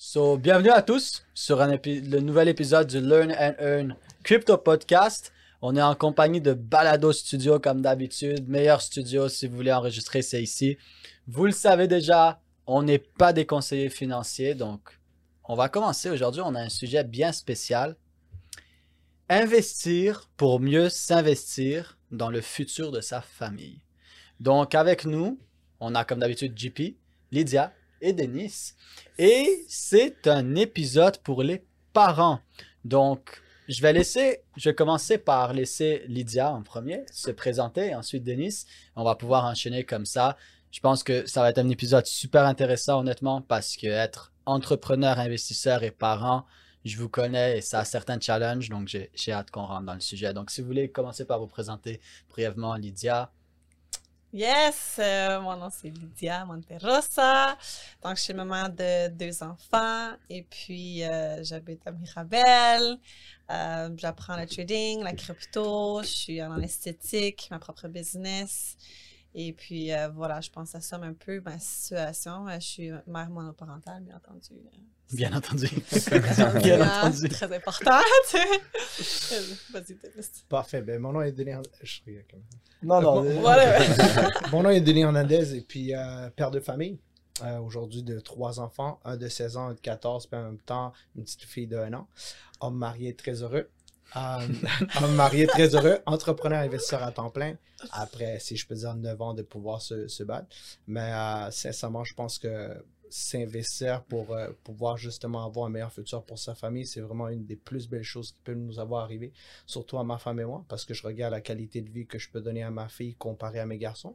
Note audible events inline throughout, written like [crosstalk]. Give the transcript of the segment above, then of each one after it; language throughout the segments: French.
So, bienvenue à tous sur le nouvel épisode du Learn and Earn Crypto Podcast. On est en compagnie de Balado Studio comme d'habitude. Meilleur studio si vous voulez enregistrer, c'est ici. Vous le savez déjà, on n'est pas des conseillers financiers, donc on va commencer aujourd'hui. On a un sujet bien spécial. Investir pour mieux s'investir dans le futur de sa famille. Donc avec nous, on a comme d'habitude JP, Lydia et Denis. Et c'est un épisode pour les parents. Donc, je vais laisser, je vais commencer par laisser Lydia en premier se présenter, ensuite Denis. On va pouvoir enchaîner comme ça. Je pense que ça va être un épisode super intéressant, honnêtement, parce que être entrepreneur, investisseur et parent, je vous connais et ça a certains challenges, donc j'ai hâte qu'on rentre dans le sujet. Donc, si vous voulez commencer par vous présenter brièvement, Lydia. Yes, euh, mon nom c'est Lydia Monterosa. Donc, je suis maman de deux enfants et puis euh, j'habite à Mirabel. Euh, J'apprends le trading, la crypto, je suis en esthétique, ma propre business. Et puis euh, voilà, je pense que ça somme un peu ma situation. Euh, Je suis mère monoparentale, bien entendu. [laughs] Bien entendu. [laughs] [laughs] C'est Bien entendu. Très important. Parfait. Ben, mon nom est Denis Hernandez. Je rigole quand même. Non, non. Bon, euh, Voilà. Mon nom est Denis Hernandez et puis euh, père de famille. Euh, Aujourd'hui de trois enfants, un de 16 ans, un de 14, puis en même temps une petite fille de 1 an. Homme marié très heureux. Euh, homme marié très heureux, entrepreneur investisseur à temps plein. Après, si je peux dire, 9 ans de pouvoir se, se battre. Mais euh, sincèrement, je pense que s'investir pour euh, pouvoir justement avoir un meilleur futur pour sa famille, c'est vraiment une des plus belles choses qui peut nous avoir arrivé, surtout à ma femme et moi, parce que je regarde la qualité de vie que je peux donner à ma fille comparé à mes garçons.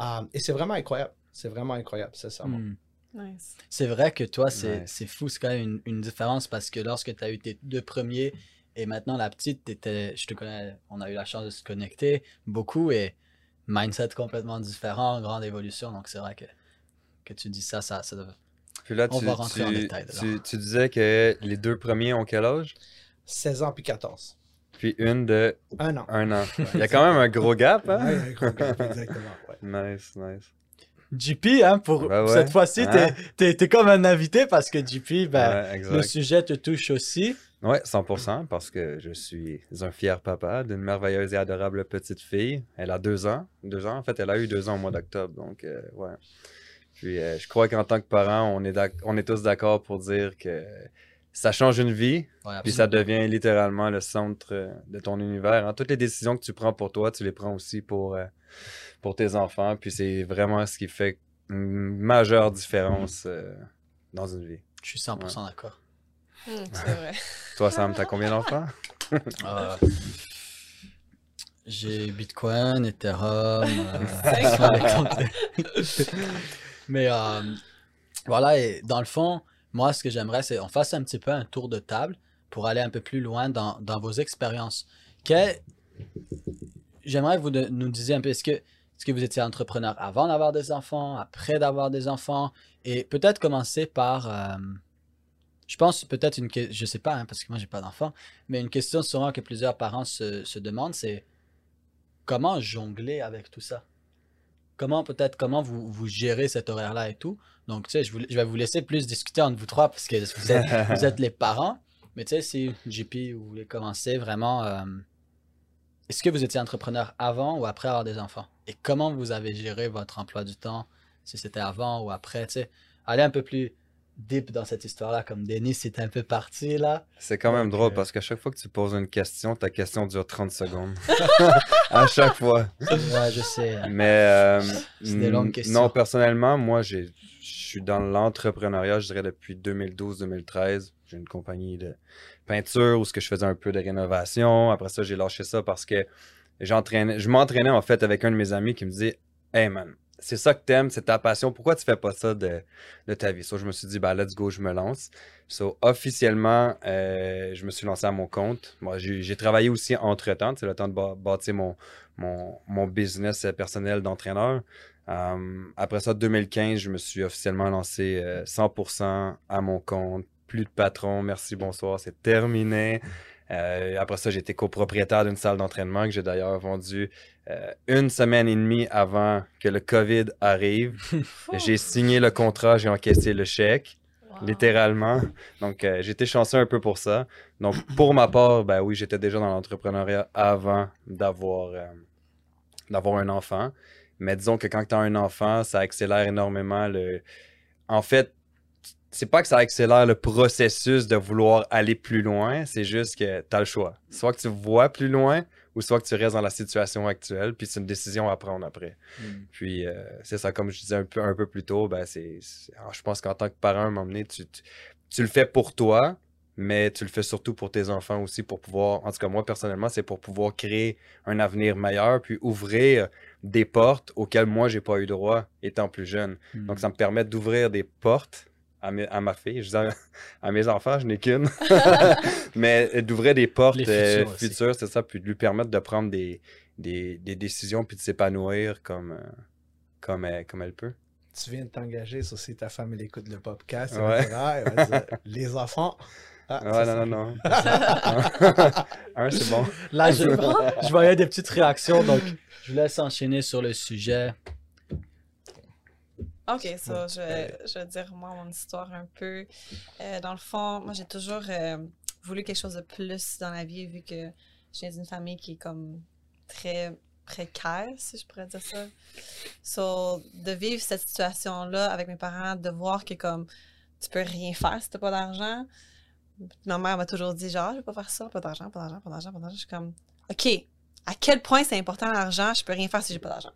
Euh, et c'est vraiment incroyable. C'est vraiment incroyable, sincèrement. hmm. Nice. C'est vrai que toi, c'est fou, c'est quand même une, une différence parce que lorsque tu as eu tes deux premiers et maintenant la petite, t'étais- je te connais, on a eu la chance de se connecter beaucoup et mindset complètement différent, grande évolution. Donc c'est vrai que, que tu dis ça, ça, ça doit- Puis là, On tu, va rentrer en tu- détail dedans. tu- tu disais que les deux premiers ont quel âge? 16 ans puis 14. Puis une de Un an. un an. [laughs] Il y a quand même un gros gap, hein? Ouais, un gros gap, [laughs] exactement. ouais. Nice, nice. JP, hein, pour Ben ouais. cette fois-ci, Hein? t'es- t'es t'es comme un invité parce que JP, ben, ouais, le sujet te touche aussi. Ouais, 100%, parce que je suis un fier papa d'une merveilleuse et adorable petite fille. Elle a deux ans. Deux ans, en fait, elle a eu deux ans au mois d'octobre, donc euh, ouais. Puis euh, je crois qu'en tant que parent, on est, on est tous d'accord pour dire que ça change une vie, Ouais, puis ça devient littéralement le centre de ton univers. hein. Toutes les décisions que tu prends pour toi, tu les prends aussi pour, euh, pour tes enfants, puis c'est vraiment ce qui fait une majeure différence euh, dans une vie. Je suis 100% d'accord. C'est vrai. [laughs] Toi, Sam, t'as combien d'enfants? Euh, [laughs] J'ai Bitcoin, Ethereum. euh. [laughs] Mais euh, voilà, et dans le fond, moi, ce que j'aimerais, c'est qu'on fasse un petit peu un tour de table pour aller un peu plus loin dans, dans vos expériences. J'aimerais que vous de- nous disiez un peu, est-ce que, est-ce que vous étiez entrepreneur avant d'avoir des enfants, après d'avoir des enfants, et peut-être commencer par, euh, je pense peut-être une, que- je sais pas, hein, parce que moi j'ai pas d'enfants, mais une question sûrement que plusieurs parents se, se demandent, c'est comment jongler avec tout ça? Comment peut-être, comment vous, vous gérez cet horaire-là et tout? Donc, tu sais, je, vous- je vais vous laisser plus discuter entre vous trois parce que vous êtes, vous êtes [laughs] les parents. Mais tu sais, si JP, vous voulez commencer vraiment, euh, est-ce que vous étiez entrepreneur avant ou après avoir des enfants? Et comment vous avez géré votre emploi du temps, si c'était avant ou après, tu sais? Allez un peu plus deep dans cette histoire-là, comme Denis est un peu parti là. C'est quand même Donc, drôle euh, parce qu'à chaque fois que tu poses une question, ta question dure 30 [laughs] secondes. [laughs] à chaque fois. Ouais, je sais. euh, Mais euh, C'est des longues mm, questions. non, personnellement, moi, j'ai- je suis dans l'entrepreneuriat, je dirais, depuis 2012-2013. J'ai une compagnie de peinture où ce que je faisais un peu de rénovation. Après ça, j'ai lâché ça parce que j'entraînais, je m'entraînais en fait avec un de mes amis qui me disait Hey man, c'est ça que t'aimes, c'est ta passion, pourquoi tu fais pas ça de, ta vie? So, je me suis dit, bah, let's go, je me lance. So, officiellement, euh, je me suis lancé à mon compte. Moi, j'ai travaillé aussi entre-temps, c'est le temps de bâ- bâtir mon, mon, mon business euh, personnel d'entraîneur. Euh, après ça, 2015, je me suis officiellement lancé euh, 100% à mon compte. Plus de patron, merci, bonsoir, c'est terminé. Euh, après ça, j'ai été copropriétaire d'une salle d'entraînement que j'ai d'ailleurs vendue euh, une semaine et demie avant que le COVID arrive. [laughs] J'ai signé le contrat, j'ai encaissé le chèque. Wow. littéralement. Donc, euh, j'étais chanceux un peu pour ça. Donc, pour ma part, ben oui, j'étais déjà dans l'entrepreneuriat avant d'avoir euh, d'avoir un enfant. Mais disons que quand tu as un enfant, ça accélère énormément le. En fait, c'est pas que ça accélère le processus de vouloir aller plus loin, c'est juste que tu as le choix. Soit que tu vois plus loin ou soit que tu restes dans la situation actuelle, puis c'est une décision à prendre après. Mm. Puis euh, c'est ça, comme je disais un peu, un peu plus tôt, ben c'est, alors, je pense qu'en tant que parent, à un moment donné, tu, tu, tu le fais pour toi, mais tu le fais surtout pour tes enfants aussi, pour pouvoir, en tout cas moi personnellement, c'est pour pouvoir créer un avenir meilleur, puis ouvrir des portes auxquelles moi, j'ai pas eu droit étant plus jeune. Mm. Donc ça me permet d'ouvrir des portes à, mes- à ma fille, je dis à, [laughs] à mes enfants, je n'ai qu'une, [laughs] [laughs] mais d'ouvrir des portes Les euh, futures, c'est ça, puis de lui permettre de prendre des, des, des décisions, puis de s'épanouir comme, euh, comme, elle, comme elle peut. Tu viens de t'engager sur si ta femme elle écoute le podcast. Ouais. Elle va dire, les enfants. Ah, Ouais, ça, non, non, non. Un, c'est bon. Là, je, je voyais des petites réactions, donc je vous laisse enchaîner sur le sujet. Ok, ça, je, vais- je vais dire moi mon histoire un peu. Euh, dans le fond, moi j'ai toujours euh, voulu quelque chose de plus dans la vie vu que je viens d'une famille qui est comme très précaire, si je pourrais dire ça. So, de vivre cette situation-là avec mes parents, de voir que comme tu peux rien faire si t'as pas d'argent. Ma mère m'a toujours dit genre, je vais pas faire ça, pas d'argent, pas d'argent, pas d'argent, pas d'argent. Je suis comme, ok, à quel point c'est important l'argent, je peux rien faire si j'ai pas d'argent.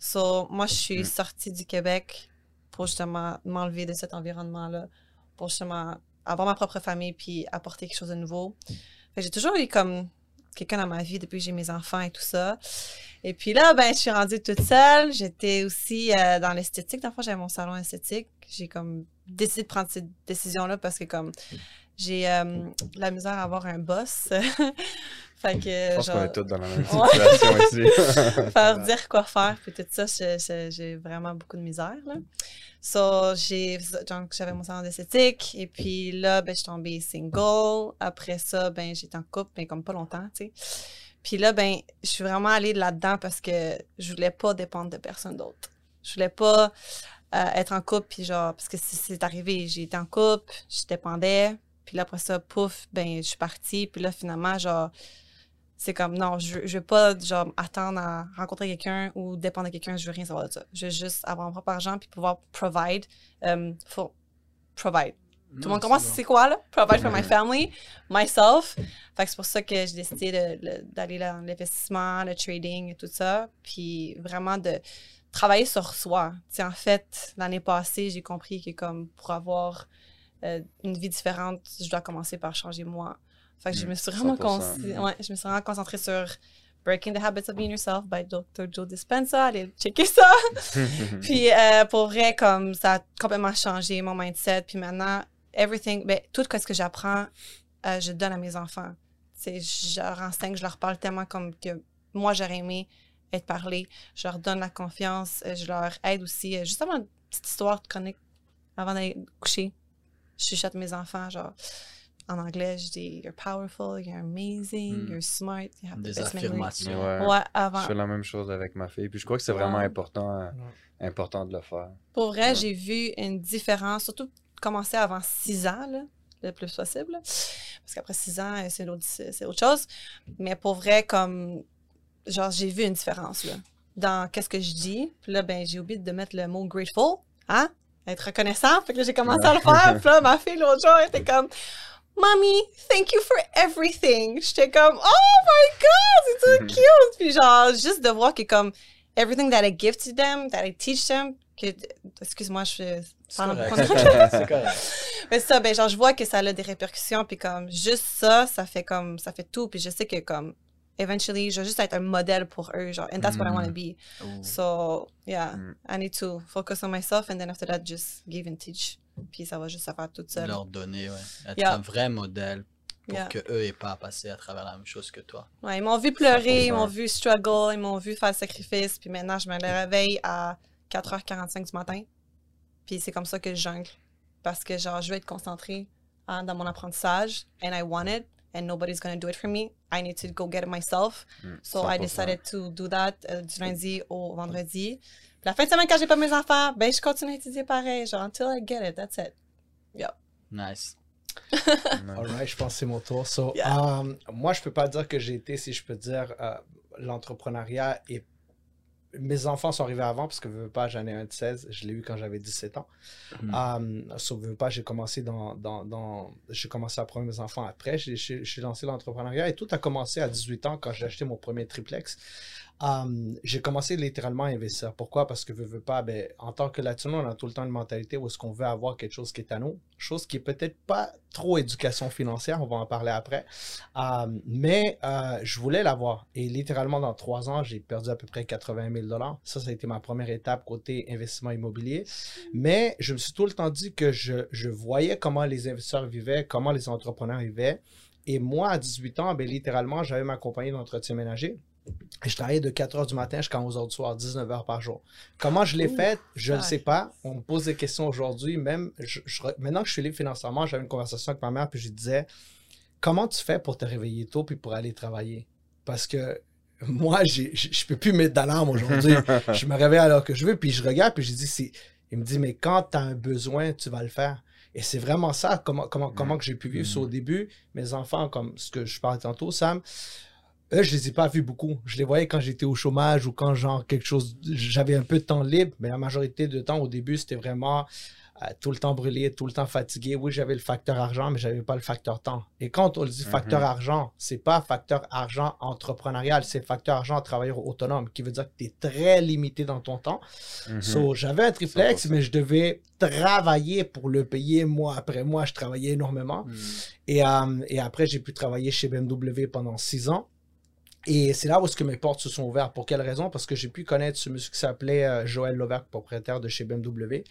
So, moi, je suis Mm. sortie du Québec pour justement m'enlever de cet environnement-là, pour justement avoir ma propre famille puis apporter quelque chose de nouveau. J'ai toujours eu comme quelqu'un dans ma vie depuis que j'ai mes enfants et tout ça. Et puis là, ben, je suis rendue toute seule. J'étais aussi euh, dans l'esthétique. Dans j'avais mon salon esthétique. J'ai comme décidé de prendre cette décision-là parce que comme j'ai euh, la misère à avoir un boss. [laughs] fait que, Je pense genre, qu'on est tous dans la même situation [laughs] ici. faire [laughs] dire quoi faire puis tout ça j'ai vraiment beaucoup de misère là. So j'ai donc j'avais mon salon d'esthétique et puis là ben je suis tombée single. Après ça ben j'étais en couple mais comme pas longtemps tu sais. Puis là ben je suis vraiment allée là-dedans parce que je voulais pas dépendre de personne d'autre. Je voulais pas euh, être en couple puis genre parce que c'est- c'est arrivé j'ai été en couple je dépendais puis là après ça pouf ben je suis partie puis là finalement genre c'est comme non, je, je veux pas genre attendre à rencontrer quelqu'un ou dépendre de quelqu'un, je veux rien savoir de ça. Je veux juste avoir mon propre argent puis pouvoir provide um, for provide. Tout le monde comprend c'est quoi là? Provide for my family, myself. Fait que c'est pour ça que j'ai décidé d'aller dans l'investissement, le trading et tout ça, puis vraiment de travailler sur soi. En fait, l'année passée, j'ai compris que comme pour avoir euh, une vie différente, je dois commencer par changer moi. Fait que je me suis vraiment 100%. con- ouais, je me suis vraiment concentrée sur Breaking the Habits of Being Yourself by Dr. Joe Dispenza. Allez checker ça. [laughs] Puis euh, pour vrai, comme ça a complètement changé mon mindset. Puis maintenant, everything, ben, tout ce que j'apprends, euh, je donne à mes enfants. C'est, je leur enseigne, je leur parle tellement comme que moi j'aurais aimé être parlé. Je leur donne la confiance, euh, je leur aide aussi. euh, Justement, une petite histoire de chronique avant d'aller coucher. Je chuchote mes enfants, genre en anglais, je dis You're powerful, you're amazing, Mm. you're smart, you have the Des best memory. affirmations. Ouais. Ouais, avant. Je fais la même chose avec ma fille. Puis je crois que c'est vraiment Ouais. important, euh, important de le faire. Pour vrai, Ouais. j'ai vu une différence, surtout commencer avant 6 ans, là, le plus possible. là. Parce qu'après 6 ans, euh, c'est autre, c'est c'est autre chose. Mais pour vrai, comme, genre, j'ai vu une différence, là, dans qu'est-ce que je dis. Puis là, ben, j'ai oublié de mettre le mot grateful, hein? Être reconnaissant. Fait que là, j'ai commencé à le faire. Puis là, ma fille, l'autre jour, elle était [laughs] comme, Mommy, thank you for everything. J'étais comme, oh my god, c'est so [laughs] cute. Puis genre, juste de voir que comme, everything that I give to them, that I teach them, que, excuse-moi, je parle. [laughs] C'est correct. Mais ça, ben genre, je vois que ça a des répercussions, puis comme, juste ça, ça fait comme, ça fait tout, puis je sais que comme, eventually, je vais juste être un modèle pour eux, genre, and that's what I want to be. So, yeah, Mm. I need to focus on myself, and then after that, just give and teach. Puis ça va juste se faire toute seule. Leur donner, ouais. Être Yeah. un vrai modèle pour Yeah. que eux aient pas à passer à travers la même chose que toi. Ouais, ils m'ont vu pleurer, ils 100%. m'ont vu struggle, ils m'ont vu faire le sacrifice, puis maintenant, je me réveille à 4h45 du matin. Puis c'est comme ça que je jungle. Parce que, genre, je veux être concentrée hein, dans mon apprentissage, and I want it, and nobody's gonna do it for me. I need to go get it myself. Mm, So I 100%. decided to do that euh, du lundi au vendredi. La fin de semaine, quand j'ai pas mes enfants, ben, je continue à étudier pareil, genre, until I get it, that's it. Nice. [laughs] Alright, je pense que c'est mon tour. So, Yeah. um, moi, je peux pas dire que j'ai été, si je peux dire, euh, l'entrepreneuriat et mes enfants sont arrivés avant parce que veux veux pas, j'en ai un de 16, je l'ai eu quand j'avais 17 ans. Mhm. Um, veux veux pas, j'ai commencé dans, dans, dans j'ai commencé à prendre mes enfants après, j'ai- j'ai j'ai lancé l'entrepreneuriat et tout a commencé à 18 ans quand j'ai acheté mon premier triplex. J'ai commencé littéralement à investir. Pourquoi? Parce que veux, veux pas, ben, en tant que latino, on a tout le temps une mentalité où est-ce qu'on veut avoir quelque chose qui est à nous, chose qui est peut-être pas trop éducation financière, on va en parler après. Mais euh, je voulais l'avoir. Et littéralement, dans trois ans, j'ai perdu à peu près 80 000 Ça, ça a été ma première étape côté investissement immobilier. Mais je me suis tout le temps dit que je, je voyais comment les investisseurs vivaient, comment les entrepreneurs vivaient. Et moi, à 18 ans, ben, littéralement, j'avais ma compagnie d'entretien ménager. Et je travaillais de 4 heures du matin jusqu'à 11 heures du soir, 19 heures par jour. Comment je l'ai Ouh, fait, je ne sais pas. On me pose des questions aujourd'hui. Même, je- je- maintenant que je suis libre financièrement, j'avais une conversation avec ma mère, puis je lui disais Comment tu fais pour te réveiller tôt puis pour aller travailler? Parce que [laughs] moi, j'ai- je ne peux plus mettre d'alarme aujourd'hui. [laughs] je me réveille alors que je veux, puis je regarde, puis je dis c'est- Il me dit Mais quand tu as un besoin, tu vas le faire. Et c'est vraiment ça, comment, comment, comment que j'ai pu vivre ça au début. Mes enfants, comme ce que je parlais tantôt, Sam, eux, je les ai pas vus beaucoup. Je les voyais quand j'étais au chômage ou quand, genre, quelque chose, j'avais un peu de temps libre, mais la majorité de temps, au début, c'était vraiment euh, tout le temps brûlé, tout le temps fatigué. Oui, j'avais le facteur argent, mais j'avais pas le facteur temps. Et quand on dit facteur Mhm. argent, c'est pas facteur argent entrepreneurial, c'est facteur argent travailleur autonome, qui veut dire que tu es très limité dans ton temps. Mhm. So, j'avais un triplex, 100%. mais je devais travailler pour le payer mois après mois. Je travaillais énormément. Mhm. Et, euh, et après, j'ai pu travailler chez BMW pendant six ans. Et c'est là où est-ce que mes portes se sont ouvertes. Pour quelle raison? Parce que j'ai pu connaître ce monsieur qui s'appelait euh, Joël Loverc, propriétaire de chez BMW.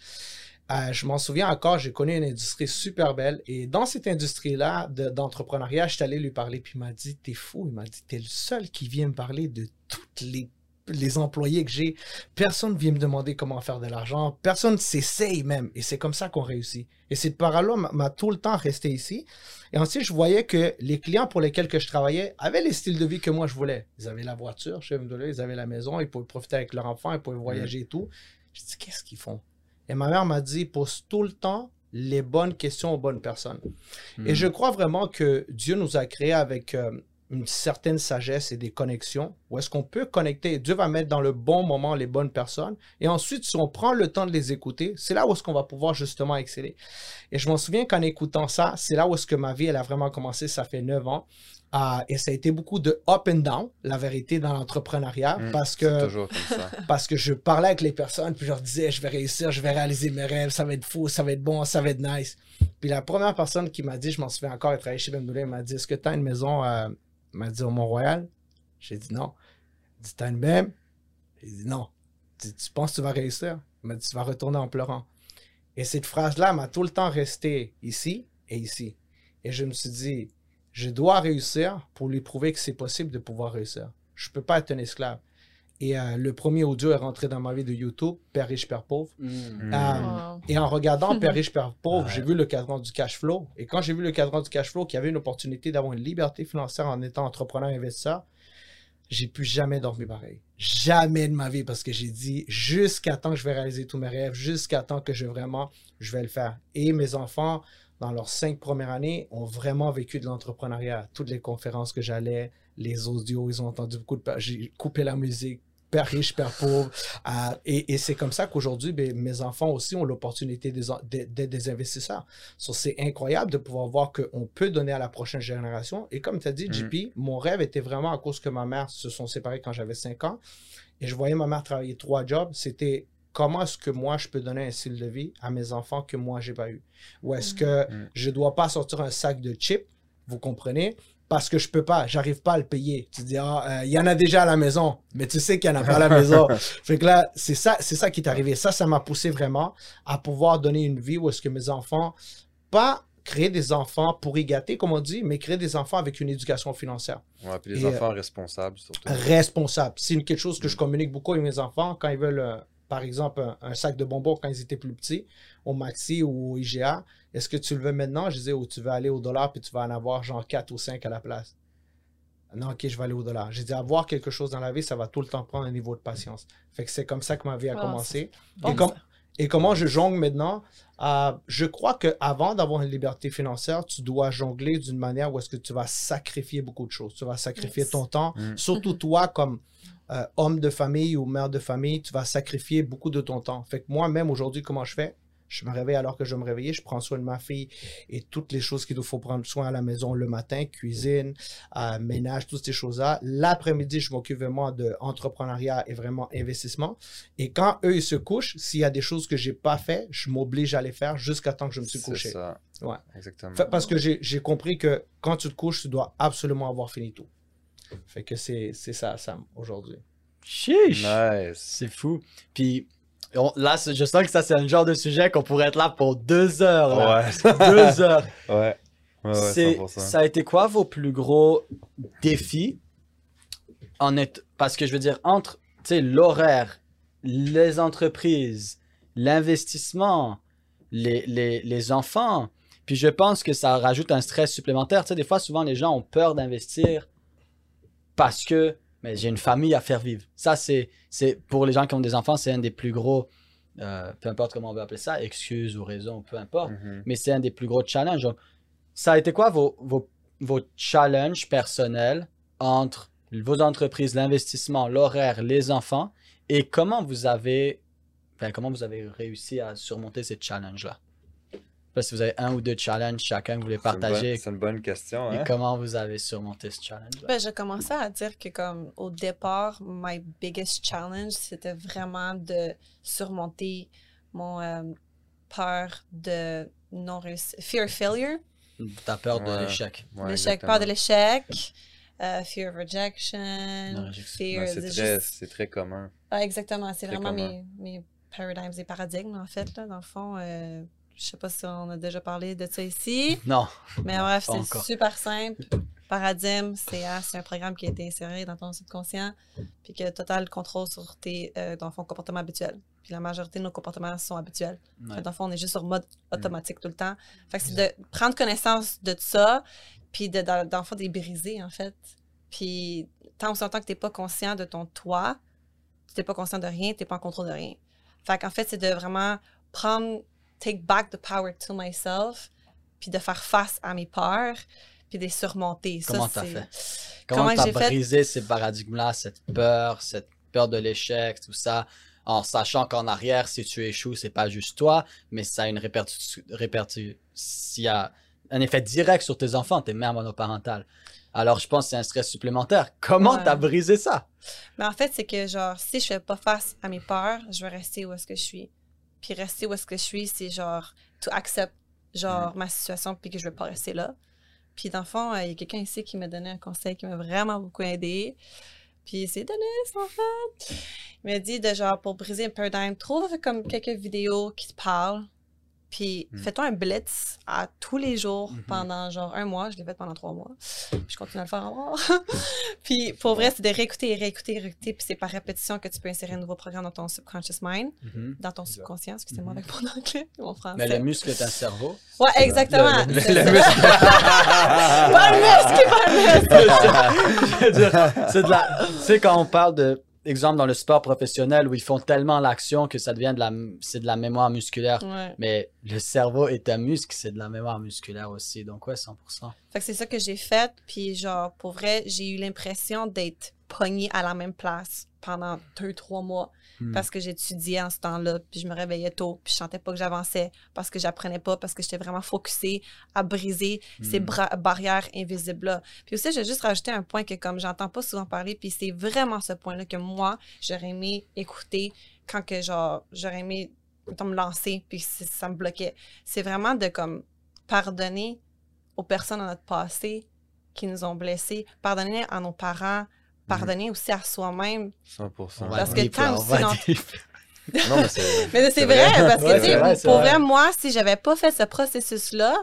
Euh, je m'en souviens encore, j'ai connu une industrie super belle. Et dans cette industrie-là de- d'entrepreneuriat, je suis allé lui parler. Puis il m'a dit, t'es fou. Il m'a dit, t'es le seul qui vient me parler de toutes les les employés que j'ai, personne vient me demander comment faire de l'argent, personne s'essaye même, et c'est comme ça qu'on réussit. Et cette parole-là m'a- m'a tout le temps resté ici. Et ensuite, je voyais que les clients pour lesquels que je travaillais avaient les styles de vie que moi je voulais. Ils avaient la voiture chez MW, ils avaient la maison, ils pouvaient profiter avec leur enfant, ils pouvaient voyager et tout. Je dis, qu'est-ce qu'ils font? Et ma mère m'a dit, pose tout le temps les bonnes questions aux bonnes personnes. Mhm. Et je crois vraiment que Dieu nous a créés avec euh, une certaine sagesse et des connexions, où est-ce qu'on peut connecter. Dieu va mettre dans le bon moment les bonnes personnes. Et ensuite, si on prend le temps de les écouter, c'est là où est-ce qu'on va pouvoir justement exceller. Et je m'en souviens qu'en écoutant ça, c'est là où est-ce que ma vie, elle a vraiment commencé, ça fait neuf ans. Et ça a été beaucoup de up and down, la vérité, dans l'entrepreneuriat, Mm, parce que toujours comme ça. [laughs] parce que je parlais avec les personnes, puis je leur disais, je vais réussir, je vais réaliser mes rêves, ça va être fou, ça va être bon, ça va être nice. Puis la première personne qui m'a dit, je m'en souviens encore, elle travaillait chez BMW, elle m'a dit, est-ce que tu as une maison, euh, elle m'a dit, au Mont-Royal? J'ai dit non. Elle dit, t'as une même? J'ai dit non. Dit, tu penses que tu vas réussir? Elle m'a dit, tu vas retourner en pleurant. Et cette phrase-là m'a tout le temps resté ici et ici. Et je me suis dit, je dois réussir pour lui prouver que c'est possible de pouvoir réussir. Je peux pas être un esclave. Et euh, le premier audio est rentré dans ma vie de YouTube, Père riche, Père pauvre. Mhm. Mm. Euh, Wow. Et en regardant [laughs] Père riche, Père pauvre, Ouais. j'ai vu le cadran du cash flow. Et quand j'ai vu le cadran du cash flow, qu'il y avait une opportunité d'avoir une liberté financière en étant entrepreneur investisseur, j'ai plus jamais dormi pareil. Jamais de ma vie parce que j'ai dit jusqu'à temps que je vais réaliser tous mes rêves, jusqu'à temps que je vraiment, je vais le faire. Et mes enfants, dans leurs cinq premières années, ont vraiment vécu de l'entrepreneuriat. Toutes les conférences que j'allais, les audios, ils ont entendu beaucoup de... J'ai coupé la musique, père riche, père pauvre. Euh, et et c'est comme ça qu'aujourd'hui, ben, mes enfants aussi ont l'opportunité d'être des investisseurs. So, c'est incroyable de pouvoir voir qu'on peut donner à la prochaine génération. Et comme tu as dit, Mhm. JP, mon rêve était vraiment à cause que ma mère se sont séparés quand j'avais 5 ans. Et je voyais ma mère travailler trois jobs. C'était comment est-ce que moi, je peux donner un style de vie à mes enfants que moi, j'ai pas eu? Ou est-ce que Mhm. je dois pas sortir un sac de chips, vous comprenez? Parce que je peux pas, j'arrive pas à le payer. Tu dis, ah, euh, il y en a déjà à la maison, mais tu sais qu'il y en a pas à la maison. [laughs] Fait que là, c'est ça, c'est ça qui est arrivé. Ça, ça m'a poussé vraiment à pouvoir donner une vie où est-ce que mes enfants, pas créer des enfants pour y gâter, comme on dit, mais créer des enfants avec une éducation financière Ouais, puis les Et, enfants responsables, surtout. responsable. C'est quelque chose que je communique beaucoup avec mes enfants quand ils veulent, euh, par exemple, un, un sac de bonbons quand ils étaient plus petits, au Maxi ou au IGA. Est-ce que tu le veux maintenant? Je disais, ou tu veux aller au dollar puis tu vas en avoir genre 4 ou 5 à la place. Non, ok, je vais aller au dollar. J'ai dit, avoir quelque chose dans la vie, ça va tout le temps prendre un niveau de patience. Fait que c'est comme ça que ma vie a Ah, commencé. Bon, et, ça. Et comment je jongle maintenant? Euh, je crois qu'avant d'avoir une liberté financière, tu dois jongler d'une manière où est-ce que tu vas sacrifier beaucoup de choses. Tu vas sacrifier Yes. ton temps. Mm. Surtout toi, comme euh, homme de famille ou mère de famille, tu vas sacrifier beaucoup de ton temps. Fait que moi, même aujourd'hui, comment je fais? Je me réveille alors que je vais me réveiller, je prends soin de ma fille et toutes les choses qu'il nous faut prendre soin à la maison le matin, cuisine, euh, ménage, toutes ces choses-là. L'après-midi, je m'occupe vraiment de entrepreneuriat et vraiment investissement. Et quand eux, ils se couchent, s'il y a des choses que j'ai pas fait, je m'oblige à les faire jusqu'à temps que je me suis C'est couché. ça. Ouais. Exactement. Fait- parce que j'ai compris que quand tu te couches, tu dois absolument avoir fini tout. Fait que c'est c'est ça, Sam, aujourd'hui. Chiche! Nice. C'est fou. Puis on- là, je sens que ça, c'est un genre de sujet qu'on pourrait être là pour deux heures. là. Ouais. Deux heures. [laughs] Ouais. Ouais, ouais, C'est- 100%. ça a été quoi vos plus gros défis? En est, Parce que je veux dire, entre tu sais, l'horaire, les entreprises, l'investissement, les, les, les enfants, puis je pense que ça rajoute un stress supplémentaire. Tu sais, des fois, souvent, les gens ont peur d'investir parce que mais j'ai une famille à faire vivre. Ça, c'est, c'est pour les gens qui ont des enfants, c'est un des plus gros, euh, peu importe comment on veut appeler ça, excuses ou raisons, peu importe Mhm. mais c'est un des plus gros challenges. Ça a été quoi vos, vos, vos challenges personnels entre vos entreprises, l'investissement, l'horaire, les enfants, et comment vous avez, enfin, comment vous avez réussi à surmonter ces challenges-là? Je sais pas si vous avez un ou deux challenges chacun que vous voulez partager, C'est une bonne question. et Hein? comment vous avez surmonté ce challenge-là? Ben, j'ai commencé à dire que comme au départ, my biggest challenge, c'était vraiment de surmonter mon euh, peur de non réussir, fear of failure, Ta peur de Ouais. l'échec. Ouais, l'échec, peur de l'échec, euh, fear of rejection, Non, fear c'est très, juste- c'est très commun. Ah, exactement, c'est vraiment commun. mes, mes paradigmes et paradigmes en fait là, dans le fond. euh, je sais pas si on a déjà parlé de ça ici. Non. Mais bref, c'est super simple. Paradigme, c'est c'est un programme qui a été inséré dans ton subconscient, puis qui a total contrôle sur tes, euh, dans le fond, comportements habituels. Puis la majorité de nos comportements sont habituels. Ouais. Fait, Dans le fond, on est juste sur mode automatique tout le temps. Fait que c'est de prendre connaissance de ça, puis de, dans, dans le fond, de les briser, en fait. Puis tant aussi longtemps que tu n'es pas conscient de ton toi, tu n'es pas conscient de rien, tu n'es pas en contrôle de rien. Fait qu'en fait, c'est de vraiment prendre, take back the power to myself, puis de faire face à mes peurs, puis de les surmonter. Comment t'as fait? Comment Comment t'as j'ai fait? brisé ces paradigmes-là, cette peur, cette peur de l'échec, tout ça, en sachant qu'en arrière, si tu échoues, c'est pas juste toi, mais ça a une répercussion, répercu- s'il y a un effet direct sur tes enfants, tes mères monoparentales. Alors, je pense que c'est un stress supplémentaire. Comment Ouais. t'as brisé ça? Mais en fait, c'est que, genre, si je fais pas face à mes peurs, je vais rester où est-ce que je suis. Puis rester où est-ce que je suis, c'est genre, to accept, genre, ma situation, puis que je vais pas rester là. Puis dans le fond, euh, il y a quelqu'un ici qui m'a donné un conseil qui m'a vraiment beaucoup aidé. Puis c'est Denis, en fait. Il m'a dit de, genre, pour briser un paradigme, trouve comme quelques vidéos qui te parlent. Puis Mm. fais-toi un blitz à tous les jours Mhm. pendant genre un mois. Je l'ai fait pendant trois mois. Puis je continue à le faire encore. [laughs] puis pour vrai, c'est de réécouter et réécouter et réécouter. Puis c'est par répétition que tu peux insérer un nouveau programme dans ton subconscious mind, dans ton subconscient. Excusez-moi Mhm. avec mon anglais mon français. Mais le muscle est un cerveau. Ouais, exactement. Le- le- le muscle. [laughs] Pas le muscle, pas le muscle. [laughs] C'est de la. Tu sais, quand on parle de. Exemple dans le sport professionnel où ils font tellement l'action que ça devient de la, c'est de la mémoire musculaire. Ouais. Mais le cerveau est un muscle, c'est de la mémoire musculaire aussi. Donc, ouais, 100%. Fait que c'est ça que j'ai fait. Puis, genre, pour vrai, j'ai eu l'impression d'être pognée à la même place pendant deux, trois mois. Hmm. Parce que j'étudiais en ce temps-là. Puis, je me réveillais tôt. Puis, je sentais pas que j'avançais. Parce que j'apprenais pas. Parce que j'étais vraiment focusée à briser ces Hmm. barrières invisibles-là. Puis aussi, j'ai juste rajouté un point que, comme j'entends pas souvent parler, puis c'est vraiment ce point-là que moi, j'aurais aimé écouter quand que, genre, j'aurais aimé me lancer, puis ça me bloquait. C'est vraiment de, comme, pardonner aux personnes dans notre passé qui nous ont blessés, pardonner à nos parents, pardonner aussi à soi-même. 100%. On va Parce que on aussi deep. Non, mais c'est. Mais c'est C'est vrai, vrai. parce que, Ouais, tu c'est sais, vrai, c'est pour vrai. vrai, moi, si j'avais pas fait ce processus-là,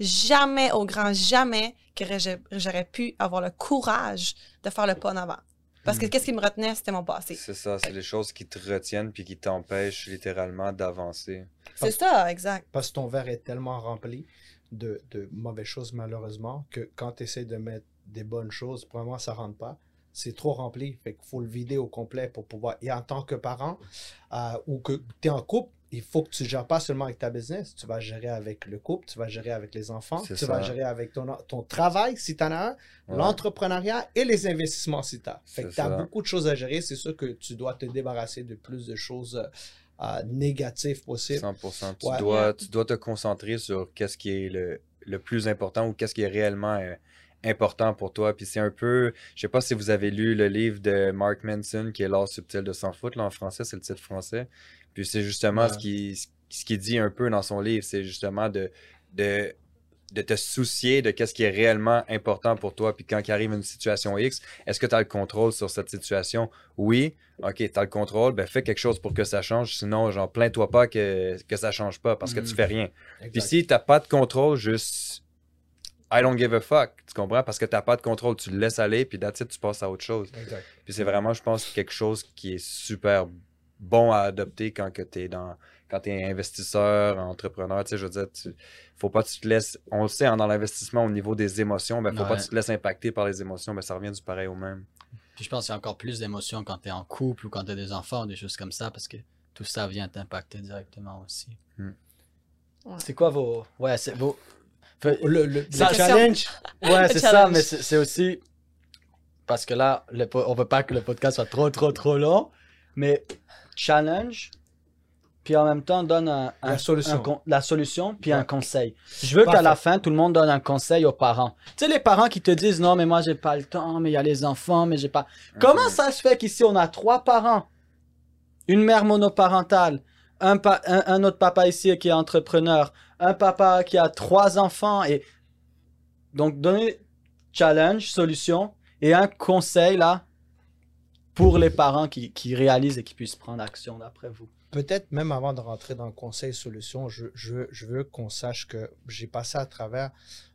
jamais, au grand jamais, que j'aurais pu avoir le courage de faire le pas en avant. Parce que Mm. qu'est-ce qui me retenait, c'était mon passé. C'est ça, c'est les choses qui te retiennent puis qui t'empêchent littéralement d'avancer. C'est ça, exact. Parce que ton verre est tellement rempli de, de mauvaises choses, malheureusement, que quand tu essaies de mettre des bonnes choses, probablement ça rentre pas. C'est trop rempli. Fait qu'il faut le vider au complet pour pouvoir. Et en tant que parent, euh, ou que tu es en couple, il faut que tu gères pas seulement avec ta business, tu vas gérer avec le couple, tu vas gérer avec les enfants, tu vas gérer avec ton, ton travail si tu en as un, Ouais. l'entrepreneuriat et les investissements si tu as. Fait que tu as beaucoup de choses à gérer. C'est sûr que tu dois te débarrasser de plus de choses euh, euh, négatives possibles. 100%. Tu, Ouais. dois, tu dois te concentrer sur qu'est-ce qui est le, le plus important ou qu'est-ce qui est réellement euh, important pour toi. Puis c'est un peu, je sais pas si vous avez lu le livre de Mark Manson qui est L'art subtil de s'en foutre. Là, en français, c'est le titre français. Puis c'est justement Ouais. ce qui ce qu'il dit un peu dans son livre, c'est justement de, de, de te soucier de qu'est-ce qui est réellement important pour toi. Puis quand il arrive une situation X, est-ce que tu as le contrôle sur cette situation? Oui. OK, tu as le contrôle, ben fais quelque chose pour que ça change. Sinon, genre, plains-toi pas que, que ça change pas parce que tu Mhm. fais rien. Puis si t'as pas de contrôle, juste I don't give a fuck. Tu comprends? Parce que t'as pas de contrôle, tu le laisses aller, puis that's it, tu passes à autre chose. Exact. Puis c'est vraiment, je pense, quelque chose qui est super bon à adopter quand que t'es dans quand tu es investisseur, entrepreneur, tu sais, je veux dire, tu, faut pas que tu te laisses, on le sait, hein, dans l'investissement au niveau des émotions, ben, faut pas que tu te laisses impacter par les émotions, ben, ça revient du pareil au même. Puis je pense qu'il y a encore plus d'émotions quand tu es en couple ou quand tu as des enfants ou des choses comme ça parce que tout ça vient t'impacter directement aussi. Hmm. Ouais. C'est quoi vos. Ouais, c'est vos. Fait- Le, le- Ça- [laughs] le challenge, Ouais, c'est ça, mais c'est aussi. Parce que là, le on veut pas que le podcast soit trop, trop, trop long. Mais challenge, puis en même temps, donne un, un- La solution. un la solution, puis Ouais. un conseil. Je veux qu'à la fin, tout le monde donne un conseil aux parents. Tu sais, les parents qui te disent non, mais moi, j'ai pas le temps, mais il y a les enfants, mais j'ai pas. Comment ça se fait qu'ici, on a trois parents? Une mère monoparentale, un, un, autre papa ici qui est entrepreneur, un papa qui a trois enfants. Et donc, donner challenge, solution et un conseil là pour les parents qui, qui réalisent et qui puissent prendre action d'après vous. peut-être même avant de rentrer dans le conseil solution, je, je, je veux qu'on sache que j'ai passé à travers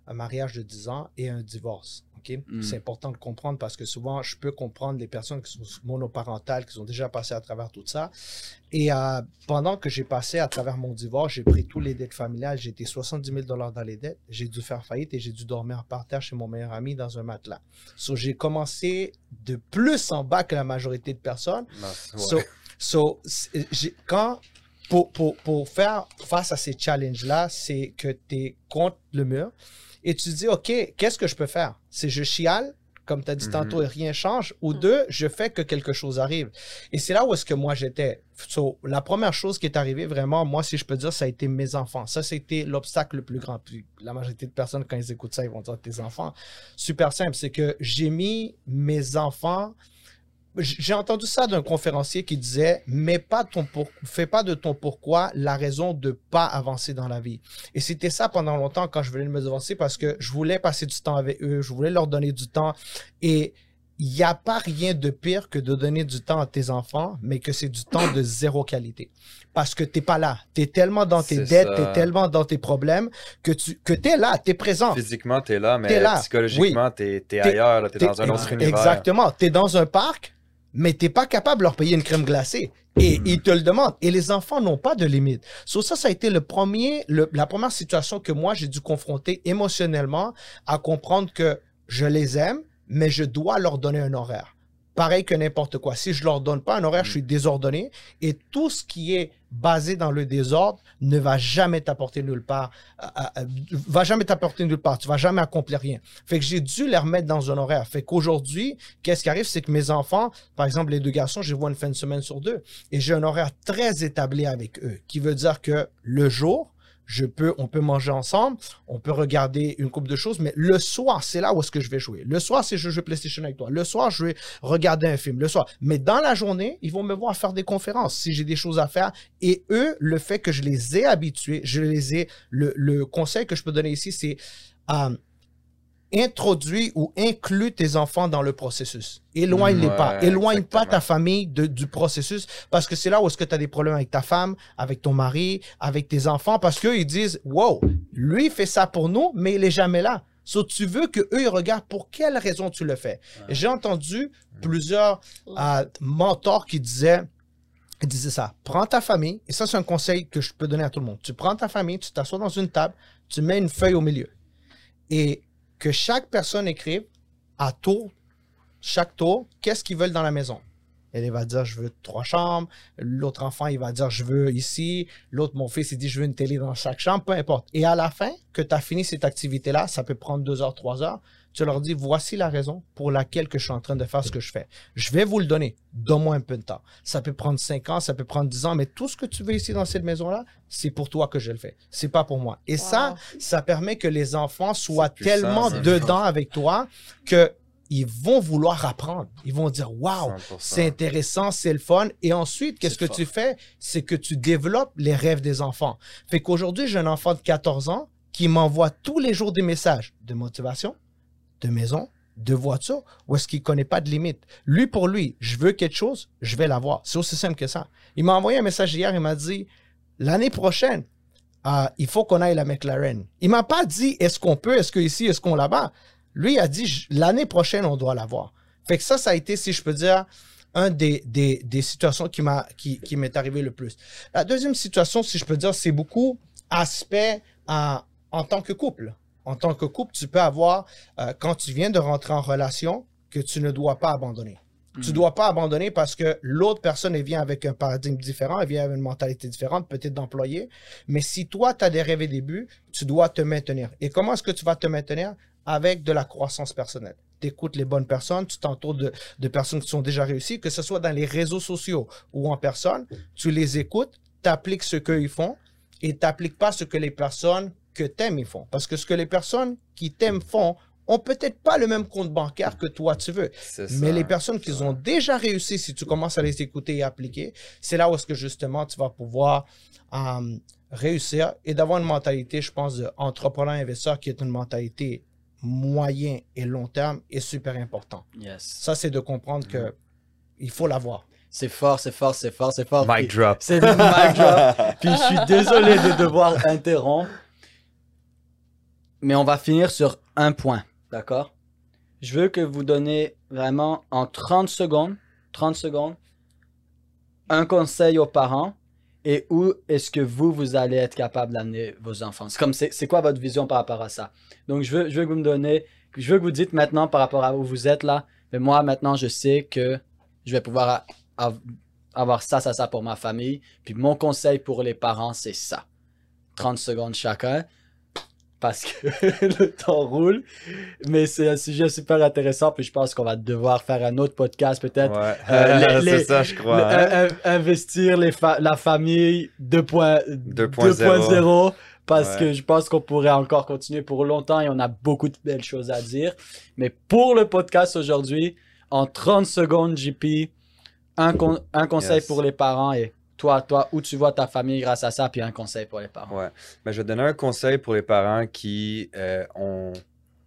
un mariage de 10 ans et un divorce. Ok? Mm. C'est important de comprendre parce que souvent, je peux comprendre les personnes qui sont monoparentales, qui ont déjà passé à travers tout ça. Et euh, pendant que j'ai passé à travers mon divorce, j'ai pris tous les dettes familiales. Été 70 000 dans les dettes. J'ai dû faire faillite et j'ai dû dormir par terre chez mon meilleur ami dans un matelas. So, j'ai commencé de plus en bas que la majorité de personnes. So, ouais. so, quand, pour, pour, pour faire face à ces challenges-là, c'est que tu es contre le mur et tu te dis, OK, qu'est-ce que je peux faire? C'est je chiale, comme tu as dit Mhm. tantôt, et rien change, ou Mhm. deux, je fais que quelque chose arrive. Et c'est là où est-ce que moi j'étais. So, la première chose qui est arrivée vraiment, moi, si je peux dire, ça a été mes enfants. Ça, c'était l'obstacle le plus grand. Puis la majorité de personnes, quand ils écoutent ça, ils vont dire tes enfants. Super simple, c'est que j'ai mis mes enfants j'ai entendu ça d'un conférencier qui disait mais pas ton pour... fais pas de ton pourquoi la raison de pas avancer dans la vie. Et c'était ça pendant longtemps quand je voulais me avancer parce que je voulais passer du temps avec eux, je voulais leur donner du temps et il n'y a pas rien de pire que de donner du temps à tes enfants, mais que c'est du temps de zéro qualité. Parce que t'es pas là. Tu es tellement dans tes dettes, ça. tu es tellement dans tes problèmes que tu que es là, tu es présent. Physiquement, t'es là, mais T'es là, psychologiquement, t'es es ailleurs, t'es T'es- dans un autre univers. Exactement. Tu es dans un parc, mais tu pas capable de leur payer une crème glacée. Et Mhm. ils te le demandent. Et les enfants n'ont pas de limite. So, ça, ça a été le premier, le- la première situation que moi, j'ai dû confronter émotionnellement à comprendre que je les aime, mais je dois leur donner un horaire. Pareil que n'importe quoi. Si je leur donne pas un horaire, je suis désordonné. Et tout ce qui est basé dans le désordre ne va jamais t'apporter nulle part. euh, euh, euh, va jamais t'apporter nulle part. Tu vas jamais accomplir rien. Fait que j'ai dû les remettre dans un horaire. Fait qu'aujourd'hui, qu'est-ce qui arrive, c'est que mes enfants, par exemple, les deux garçons, je les vois une fin de semaine sur deux. Et j'ai un horaire très établi avec eux, qui veut dire que le jour, je peux, on peut manger ensemble, on peut regarder une coupe de choses, mais le soir, c'est là où est-ce que je vais jouer. Le soir, c'est je joue PlayStation avec toi. Le soir, je vais regarder un film. Le soir. Mais dans la journée, ils vont me voir faire des conférences si j'ai des choses à faire. Et eux, le fait que je les ai habitués, je les ai, le, conseil que je peux donner ici, c'est, euh, introduis ou inclus tes enfants dans le processus. Éloigne-les Ouais, pas. Éloigne pas ta famille de- du processus parce que c'est là où est-ce que tu as des problèmes avec ta femme, avec ton mari, avec tes enfants parce qu'eux, ils disent, wow, lui il fait ça pour nous, mais il est jamais là. So, tu veux que eux ils regardent pour quelle raison tu le fais. J'ai entendu plusieurs euh, mentors qui disaient, disaient ça. Prends ta famille, et ça c'est un conseil que je peux donner à tout le monde. Tu prends ta famille, tu t'assois dans une table, tu mets une feuille au milieu. Et que chaque personne écrive à tour, chaque tour, qu'est-ce qu'ils veulent dans la maison. elle va dire je veux trois chambres. L'autre enfant, il va dire je veux ici. L'autre, mon fils, il dit je veux une télé dans chaque chambre, peu importe. Et à la fin, que tu as fini cette activité-là, ça peut prendre deux heures, trois heures. Tu leur dis voici la raison pour laquelle que je suis en train de faire ce que je fais. Je vais vous le donner. Donne-moi un peu de temps. Ça peut prendre cinq ans, ça peut prendre dix ans, mais tout ce que tu veux ici dans cette maison-là, c'est pour toi que je le fais. C'est pas pour moi. Et ça, Wow. ça permet que les enfants soient puissant, tellement dedans avec toi que ils vont vouloir apprendre. Ils vont dire waouh, 100%. c'est intéressant, c'est le fun. Et ensuite, qu'est-ce que tu fais? C'est que tu développes les rêves des enfants. Fait qu'aujourd'hui, j'ai un enfant de 14 ans qui m'envoie tous les jours des messages de motivation, de maison, de voiture, où est-ce qu'il connaît pas de limite? Lui, pour lui, je veux quelque chose, je vais l'avoir. C'est aussi simple que ça. Il m'a envoyé un message hier, il m'a dit, l'année prochaine, euh, il faut qu'on aille à la McLaren. Il m'a pas dit, est-ce qu'on peut, est-ce que ici, est-ce qu'on là-bas? Lui il a dit, l'année prochaine, on doit l'avoir. Fait que ça, ça a été, si je peux dire, un des, des, situations qui m'a qui, m'est arrivé le plus. La deuxième situation, si je peux dire, c'est beaucoup aspect euh, en tant que couple. En tant que couple, tu peux avoir, euh, quand tu viens de rentrer en relation, que tu ne dois pas abandonner. Tu Mhm. dois pas abandonner parce que l'autre personne, elle vient avec un paradigme différent, elle vient avec une mentalité différente, peut-être d'employé. Mais si toi, tu as des rêves et des buts, tu dois te maintenir. Et comment est-ce que tu vas te maintenir? Avec de la croissance personnelle. Tu écoutes les bonnes personnes, tu t'entoures de, de personnes qui sont déjà réussies, que ce soit dans les réseaux sociaux ou en personne, tu les écoutes, tu appliques ce qu'ils font et tu n'appliques pas ce que les personnes que t'aimes ils font. Parce que ce que les personnes qui t'aiment font ont peut-être pas le même compte bancaire que toi tu veux. Mais ça. les personnes qui ont déjà réussi, si tu commences à les écouter et appliquer, c'est là où est-ce que justement tu vas pouvoir euh, réussir et d'avoir une mentalité, je pense, d'entrepreneur investisseur qui est une mentalité moyen et long terme est super important. Yes. Ça, c'est de comprendre que il faut l'avoir. C'est fort, c'est fort, c'est fort, c'est fort. Mic drop. C'est le mic drop. Puis je suis désolé de devoir [laughs] interrompre. Mais on va finir sur un point, d'accord? Je veux que vous donnez vraiment en 30 secondes, 30 secondes, un conseil aux parents et où est-ce que vous, vous allez être capable d'amener vos enfants. C'est comme, c'est quoi votre vision par rapport à ça? Donc, je veux, je veux que vous me donnez, je veux que vous dites maintenant par rapport à où vous êtes là, mais moi, maintenant, je sais que je vais pouvoir avoir ça, ça, ça pour ma famille. Puis mon conseil pour les parents, c'est ça. 30 secondes chacun. Parce que [laughs] le temps roule. Mais c'est un sujet super intéressant. Puis je pense qu'on va devoir faire un autre podcast peut-être. Ouais. Euh, [laughs] c'est ça, je crois. Le- hein. in- in- investir les fa- la famille 2.0 2.0. 2.0 parce Ouais. que je pense qu'on pourrait encore continuer pour longtemps et on a beaucoup de belles choses à dire. Mais pour le podcast aujourd'hui, en 30 secondes, JP, un, con- un conseil Yes. pour les parents et toi, toi, où tu vois ta famille grâce à ça, puis un conseil pour les parents. Ouais. Mais je vais donner un conseil pour les parents qui euh, ont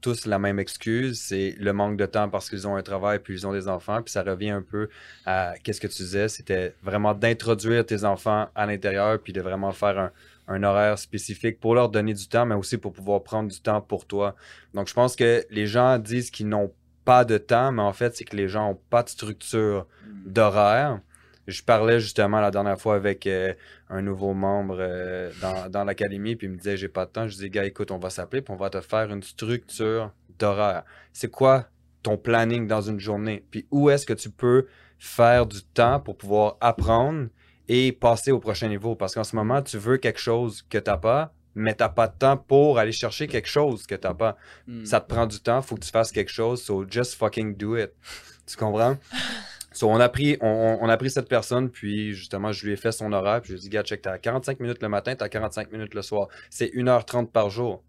tous la même excuse, c'est le manque de temps parce qu'ils ont un travail puis ils ont des enfants. Puis ça revient un peu à qu'est-ce que tu disais, c'était vraiment d'introduire tes enfants à l'intérieur puis de vraiment faire un, un horaire spécifique pour leur donner du temps, mais aussi pour pouvoir prendre du temps pour toi. Donc je pense que les gens disent qu'ils n'ont pas de temps, mais en fait, c'est que les gens n'ont pas de structure d'horaire. Je parlais justement la dernière fois avec euh, un nouveau membre euh, dans, dans l'académie, puis il me disait j'ai pas de temps. Je disais gars, écoute, on va s'appeler, puis on va te faire une structure d'horaire. C'est quoi ton planning dans une journée? Puis où est-ce que tu peux faire du temps pour pouvoir apprendre et passer au prochain niveau? Parce qu'en ce moment, tu veux quelque chose que tu n'as pas, mais tu n'as pas de temps pour aller chercher quelque chose que tu n'as pas. Hmm. Ça te prend du temps, faut que tu fasses quelque chose, so just fucking do it. Tu comprends? [laughs] So, on a pris, on, on- on a pris cette personne, puis justement, je lui ai fait son horaire, puis je lui ai dit, gars, check, t'as 45 minutes le matin, t'as 45 minutes le soir. C'est 1h30 par jour.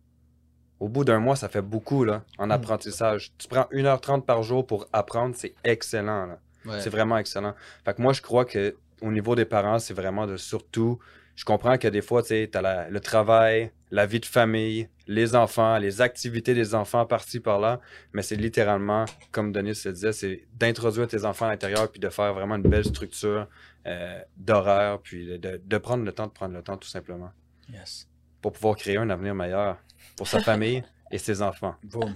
Au bout d'un mois, ça fait beaucoup, là, en Mm. apprentissage. Tu prends 1h30 par jour pour apprendre, c'est excellent. Ouais. C'est vraiment excellent. Fait que moi, je crois que au niveau des parents, c'est vraiment de surtout. Je comprends que des fois, tu sais, t'as la- le travail, la vie de famille, les enfants, les activités des enfants par-ci, par-là, mais c'est littéralement, comme Denis se disait, c'est d'introduire tes enfants à l'intérieur puis de faire vraiment une belle structure euh, d'horaire, puis de- de, de prendre le temps de prendre le temps, tout simplement, Yes. pour pouvoir créer un avenir meilleur pour sa [laughs] famille et ses enfants. Boom.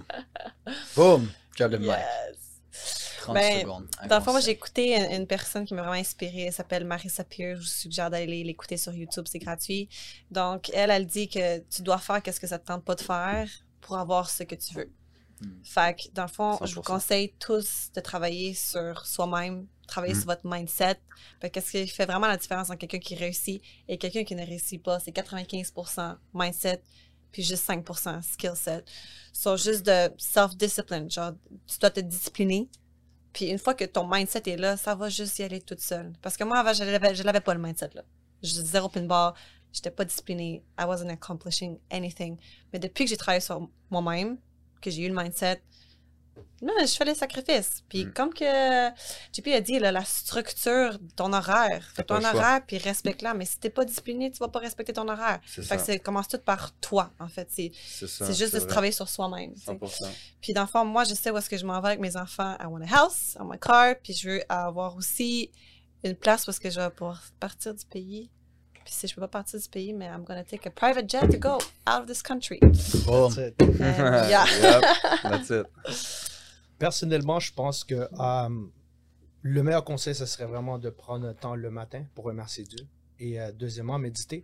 Boom. Job de. Yes. 30 Ben, secondes. Dans le fond, moi, j'ai écouté une, une personne qui m'a vraiment inspirée. Elle s'appelle Marissa Pierce. Je vous suggère d'aller l'écouter sur YouTube. C'est gratuit. Donc, elle, elle dit que tu dois faire qu'est-ce que ça te tente pas de faire pour avoir ce que tu veux. Mm. Fait que, dans le fond, je vous 100%. conseille tous de travailler sur soi-même, travailler Mm. sur votre mindset. Qu'est-ce qui fait vraiment la différence entre quelqu'un qui réussit et quelqu'un qui ne réussit pas? C'est 95% mindset, puis juste 5% skill set. So, juste de self-discipline. Genre, tu dois te discipliner. Puis une fois que ton mindset est là, ça va juste y aller toute seule. Parce que moi, avant, je l'avais pas le mindset là. Je zéro pin bar. J'étais pas disciplinée. I wasn't accomplishing anything. Mais depuis que j'ai travaillé sur moi-même, que j'ai eu le mindset, non, je fais les sacrifices. Puis Mm. comme que JP a dit, là, la structure de ton horaire. Fais ton horaire, puis respecte-la. Mais si t'es pas discipliné, tu vas pas respecter ton horaire. C'est Fait ça. que ça commence tout par toi, en fait. C'est C'est ça. c'est juste de se travailler sur soi-même. tu sais. 100%. Puis dans le fond, moi, je sais où est-ce que je m'en vais avec mes enfants. I want a house, I want a car, puis je veux avoir aussi une place où est-ce que je vais pouvoir partir du pays. Puis si je peux pas partir du pays, mais I'm gonna take a private jet to go out of this country. Boom. That's it. And yeah. [laughs] Yep, that's it. [laughs] Personnellement, je pense que euh, le meilleur conseil, ce serait vraiment de prendre un temps le matin pour remercier Dieu. Et euh, deuxièmement, méditer.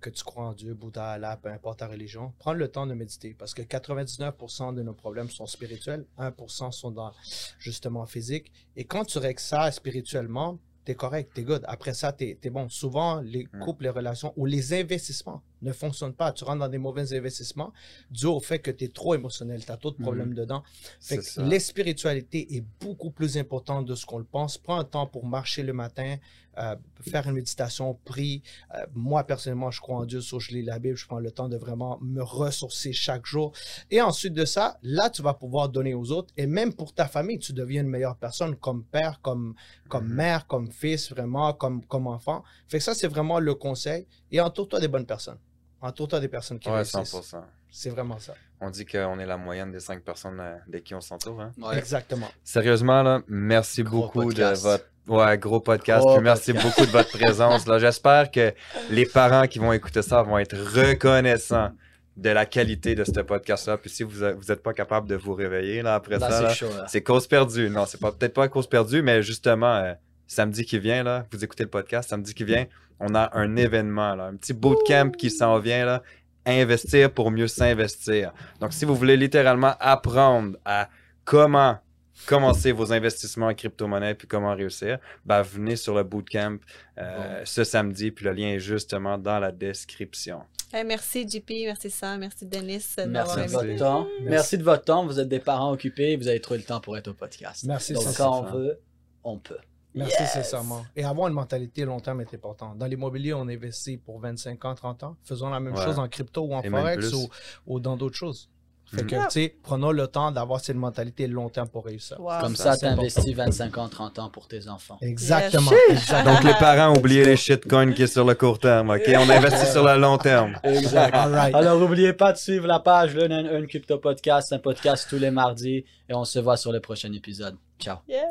Que tu crois en Dieu, Bouddha, Allah, peu importe ta religion, prendre le temps de méditer parce que 99% de nos problèmes sont spirituels, 1% sont dans justement physique. Et quand tu règles ça spirituellement, t'es correct, t'es good. Après ça, t'es es bon. Souvent, les Mm. couples, les relations ou les investissements ne fonctionnent pas. Tu rentres dans des mauvais investissements dû au fait que tu es trop émotionnel, tu as trop de problèmes dedans. Fait que la spiritualité est beaucoup plus importante de ce qu'on le pense. Prends un temps pour marcher le matin, euh, faire une méditation, prie. Euh, moi, personnellement, je crois en Dieu, so je lis la Bible, je prends le temps de vraiment me ressourcer chaque jour. Et ensuite de ça, là, tu vas pouvoir donner aux autres. Et même pour ta famille, tu deviens une meilleure personne comme père, comme, comme Mhm. mère, comme fils, vraiment, comme, comme enfant. Fait que ça, c'est vraiment le conseil. Et entoure-toi des bonnes personnes. Entoure-toi des personnes qui Ouais, réussissent. 100%. C'est vraiment ça. On dit qu'on est la moyenne des cinq personnes euh, de qui on s'entoure. Hein? Ouais. Exactement. Sérieusement, là, merci Gros beaucoup podcast. de votre. Ouais, gros podcast. Gros puis merci podcast. beaucoup de votre présence. Là, j'espère que les parents qui vont écouter ça vont être reconnaissants de la qualité de ce podcast-là. Puis si vous n'êtes pas capable de vous réveiller là, après Là, ça, là, c'est chaud. là. c'est cause perdue. Non, c'est pas peut-être pas cause perdue, mais justement, euh, samedi qui vient, là, vous écoutez le podcast, samedi qui vient, on a un événement, là, un petit bootcamp qui s'en vient, là, investir pour mieux s'investir. Donc, si vous voulez littéralement apprendre à comment commencer vos investissements en crypto-monnaie puis comment réussir, ben, venez sur le bootcamp euh, ce samedi, puis le lien est justement dans la description. Hey, merci JP, merci Sam, merci Denis Merci de Merci. votre temps. Merci. Merci de votre temps. Vous êtes des parents occupés. Vous avez trouvé le temps pour être au podcast. Merci, Donc, quand ça. on veut, on peut. Merci Yes. sincèrement. Et avoir une mentalité long terme est important. Dans l'immobilier, on investit pour 25 ans, 30 ans. Faisons la même Ouais. chose en crypto ou en Et forex ou, ou dans d'autres choses. Fait Mhm. que, tu sais, prenons le temps d'avoir cette mentalité long terme pour réussir. Wow. Comme ça, tu investis 25 ans, 30 ans pour tes enfants. Exactement. Yes. Exactement. Donc, les parents, oubliez les shitcoins qui est sur le court terme, OK? On investit sur le long terme. Exact. All right. Alors, n'oubliez pas de suivre la page Le un Crypto Podcast, un podcast tous les mardis. Et on se voit sur le prochain épisode. Ciao. Yeah.